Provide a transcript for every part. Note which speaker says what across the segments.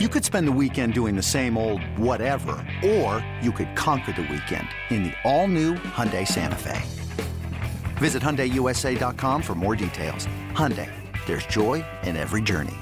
Speaker 1: You could spend the weekend doing the same old whatever, or you could conquer the weekend in the all-new Hyundai Santa Fe. Visit HyundaiUSA.com for more details. Hyundai, there's joy in every journey.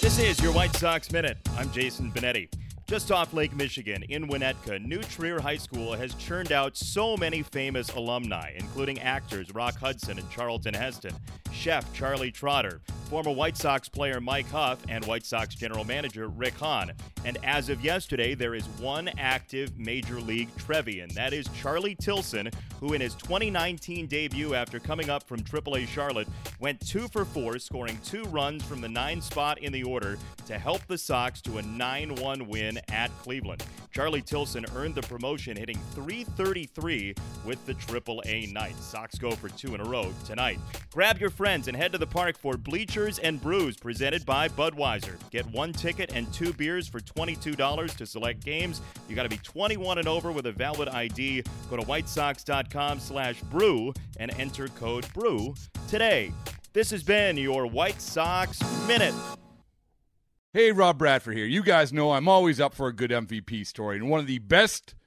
Speaker 2: This is your White Sox Minute. I'm Jason Benetti. Just off Lake Michigan in Winnetka, New Trier High School has churned out so many famous alumni, including actors Rock Hudson and Charlton Heston, chef Charlie Trotter, former White Sox player Mike Huff, and White Sox general manager Rick Hahn. And as of yesterday, there is one active Major League Trevian. That is Charlie Tilson, who in his 2019 debut after coming up from AAA Charlotte went two for four, scoring two runs from the nine spot in the order to help the Sox to a 9 1 win at Cleveland. Charlie Tilson earned the promotion, hitting 333 with the AAA Knights. Sox go for two in a row tonight. Grab your friends and head to the park for Bleachers and Brews, presented by Budweiser. Get one ticket and two beers for $22 to select games. You got to be 21 and over with a valid ID. Go to whitesox.com slash brew and enter code BREW today. This has been your White Sox Minute.
Speaker 3: Hey, Rob Bradford here. You guys know I'm always up for a good MVP story, and one of the best